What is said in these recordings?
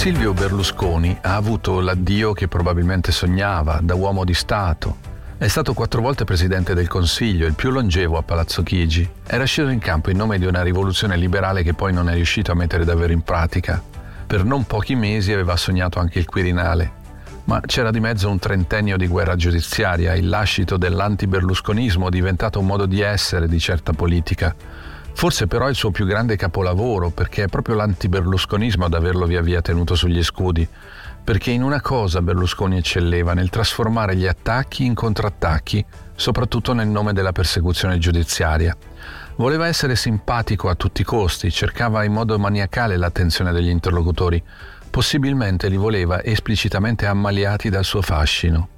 Silvio Berlusconi ha avuto l'addio che probabilmente sognava da uomo di Stato. È stato quattro volte presidente del Consiglio, il più longevo a Palazzo Chigi. Era sceso in campo in nome di una rivoluzione liberale che poi non è riuscito a mettere davvero in pratica. Per non pochi mesi aveva sognato anche il Quirinale. Ma c'era di mezzo un trentennio di guerra giudiziaria, il lascito dell'anti-berlusconismo diventato un modo di essere di certa politica Forse però è il suo più grande capolavoro, perché è proprio l'anti-berlusconismo ad averlo via via tenuto sugli scudi, perché in una cosa Berlusconi eccelleva, nel trasformare gli attacchi in contrattacchi, soprattutto nel nome della persecuzione giudiziaria. Voleva essere simpatico a tutti i costi, cercava in modo maniacale l'attenzione degli interlocutori, possibilmente li voleva esplicitamente ammaliati dal suo fascino.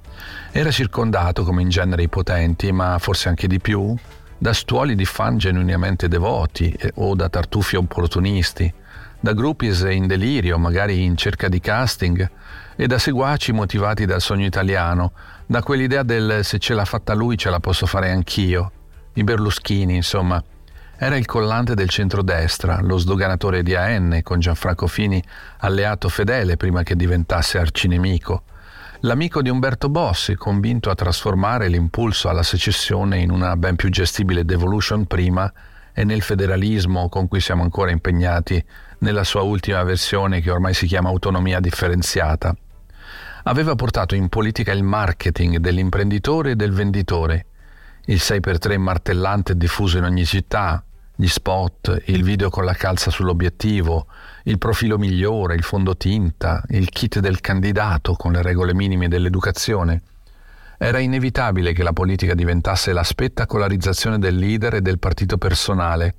Era circondato, come in genere i potenti, ma forse anche di più, da stuoli di fan genuinamente devoti eh, o da tartufi opportunisti, da groupies in delirio, magari in cerca di casting, e da seguaci motivati dal sogno italiano, da quell'idea del se ce l'ha fatta lui ce la posso fare anch'io. I Berluschini, insomma. Era il collante del centrodestra, lo sdoganatore di AN, con Gianfranco Fini alleato fedele prima che diventasse arcinemico l'amico di Umberto Bossi, convinto a trasformare l'impulso alla secessione in una ben più gestibile devolution prima e nel federalismo con cui siamo ancora impegnati nella sua ultima versione che ormai si chiama autonomia differenziata. Aveva portato in politica il marketing dell'imprenditore e del venditore, il 6x3 martellante diffuso in ogni città, gli spot, il video con la calza sull'obiettivo, il profilo migliore, il fondotinta, il kit del candidato con le regole minime dell'educazione. Era inevitabile che la politica diventasse la spettacolarizzazione del leader e del partito personale,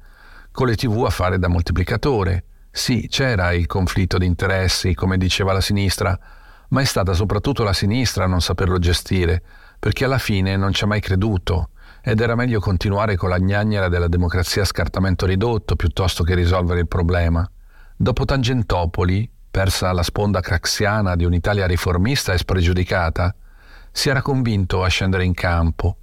con le tv a fare da moltiplicatore. Sì, c'era il conflitto di interessi, come diceva la sinistra, ma è stata soprattutto la sinistra a non saperlo gestire, perché alla fine non ci ha mai creduto ed era meglio continuare con la gnagnera della democrazia a scartamento ridotto piuttosto che risolvere il problema. Dopo Tangentopoli, persa la sponda craxiana di un'Italia riformista e spregiudicata, si era convinto a scendere in campo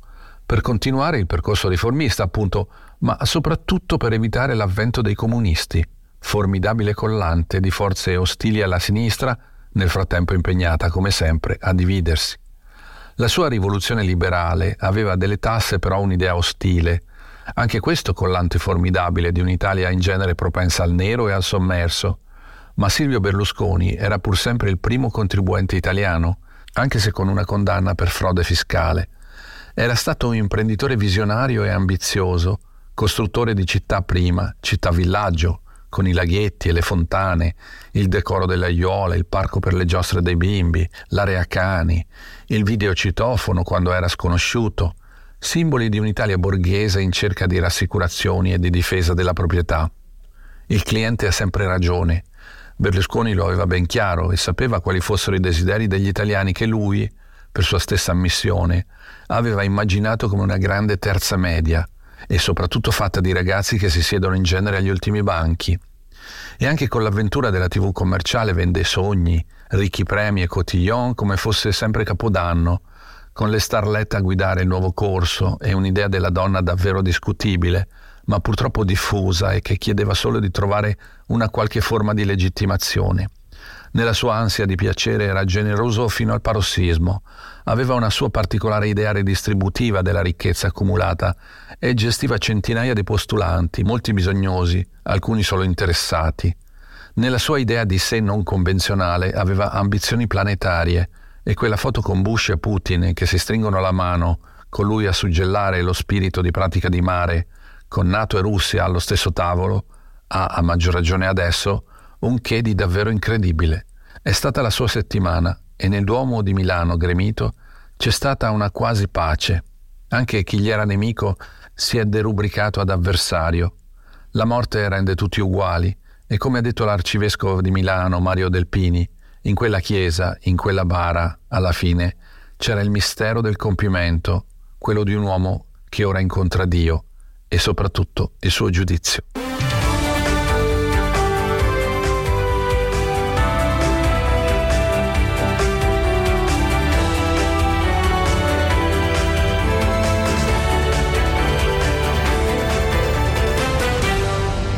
per continuare il percorso riformista, appunto, ma soprattutto per evitare l'avvento dei comunisti, formidabile collante di forze ostili alla sinistra, nel frattempo impegnata, come sempre, a dividersi. La sua rivoluzione liberale aveva delle tasse però un'idea ostile, anche questo collante formidabile di un'Italia in genere propensa al nero e al sommerso. Ma Silvio Berlusconi era pur sempre il primo contribuente italiano, anche se con una condanna per frode fiscale. Era stato un imprenditore visionario e ambizioso, costruttore di città prima, città villaggio, con i laghetti e le fontane, il decoro delle aiuole, il parco per le giostre dei bimbi, l'area cani, il videocitofono quando era sconosciuto, simboli di un'Italia borghese in cerca di rassicurazioni e di difesa della proprietà. Il cliente ha sempre ragione. Berlusconi lo aveva ben chiaro e sapeva quali fossero i desideri degli italiani che lui, per sua stessa ammissione, aveva immaginato come una grande terza media, e soprattutto fatta di ragazzi che si siedono in genere agli ultimi banchi. E anche con l'avventura della TV commerciale vende sogni, ricchi premi e cotillon come fosse sempre Capodanno, con le starlette a guidare il nuovo corso e un'idea della donna davvero discutibile, ma purtroppo diffusa e che chiedeva solo di trovare una qualche forma di legittimazione. Nella sua ansia di piacere era generoso fino al parossismo, aveva una sua particolare idea redistributiva della ricchezza accumulata e gestiva centinaia di postulanti, molti bisognosi, alcuni solo interessati. Nella sua idea di sé non convenzionale aveva ambizioni planetarie e quella foto con Bush e Putin che si stringono la mano, con lui a suggellare lo spirito di pratica di mare, con Nato e Russia allo stesso tavolo, ha, a maggior ragione adesso, un che di davvero incredibile. È stata la sua settimana e nel Duomo di Milano, gremito, c'è stata una quasi pace. Anche chi gli era nemico si è derubricato ad avversario. La morte rende tutti uguali e come ha detto l'arcivescovo di Milano, Mario Delpini, in quella chiesa, in quella bara, alla fine, c'era il mistero del compimento, quello di un uomo che ora incontra Dio e soprattutto il suo giudizio.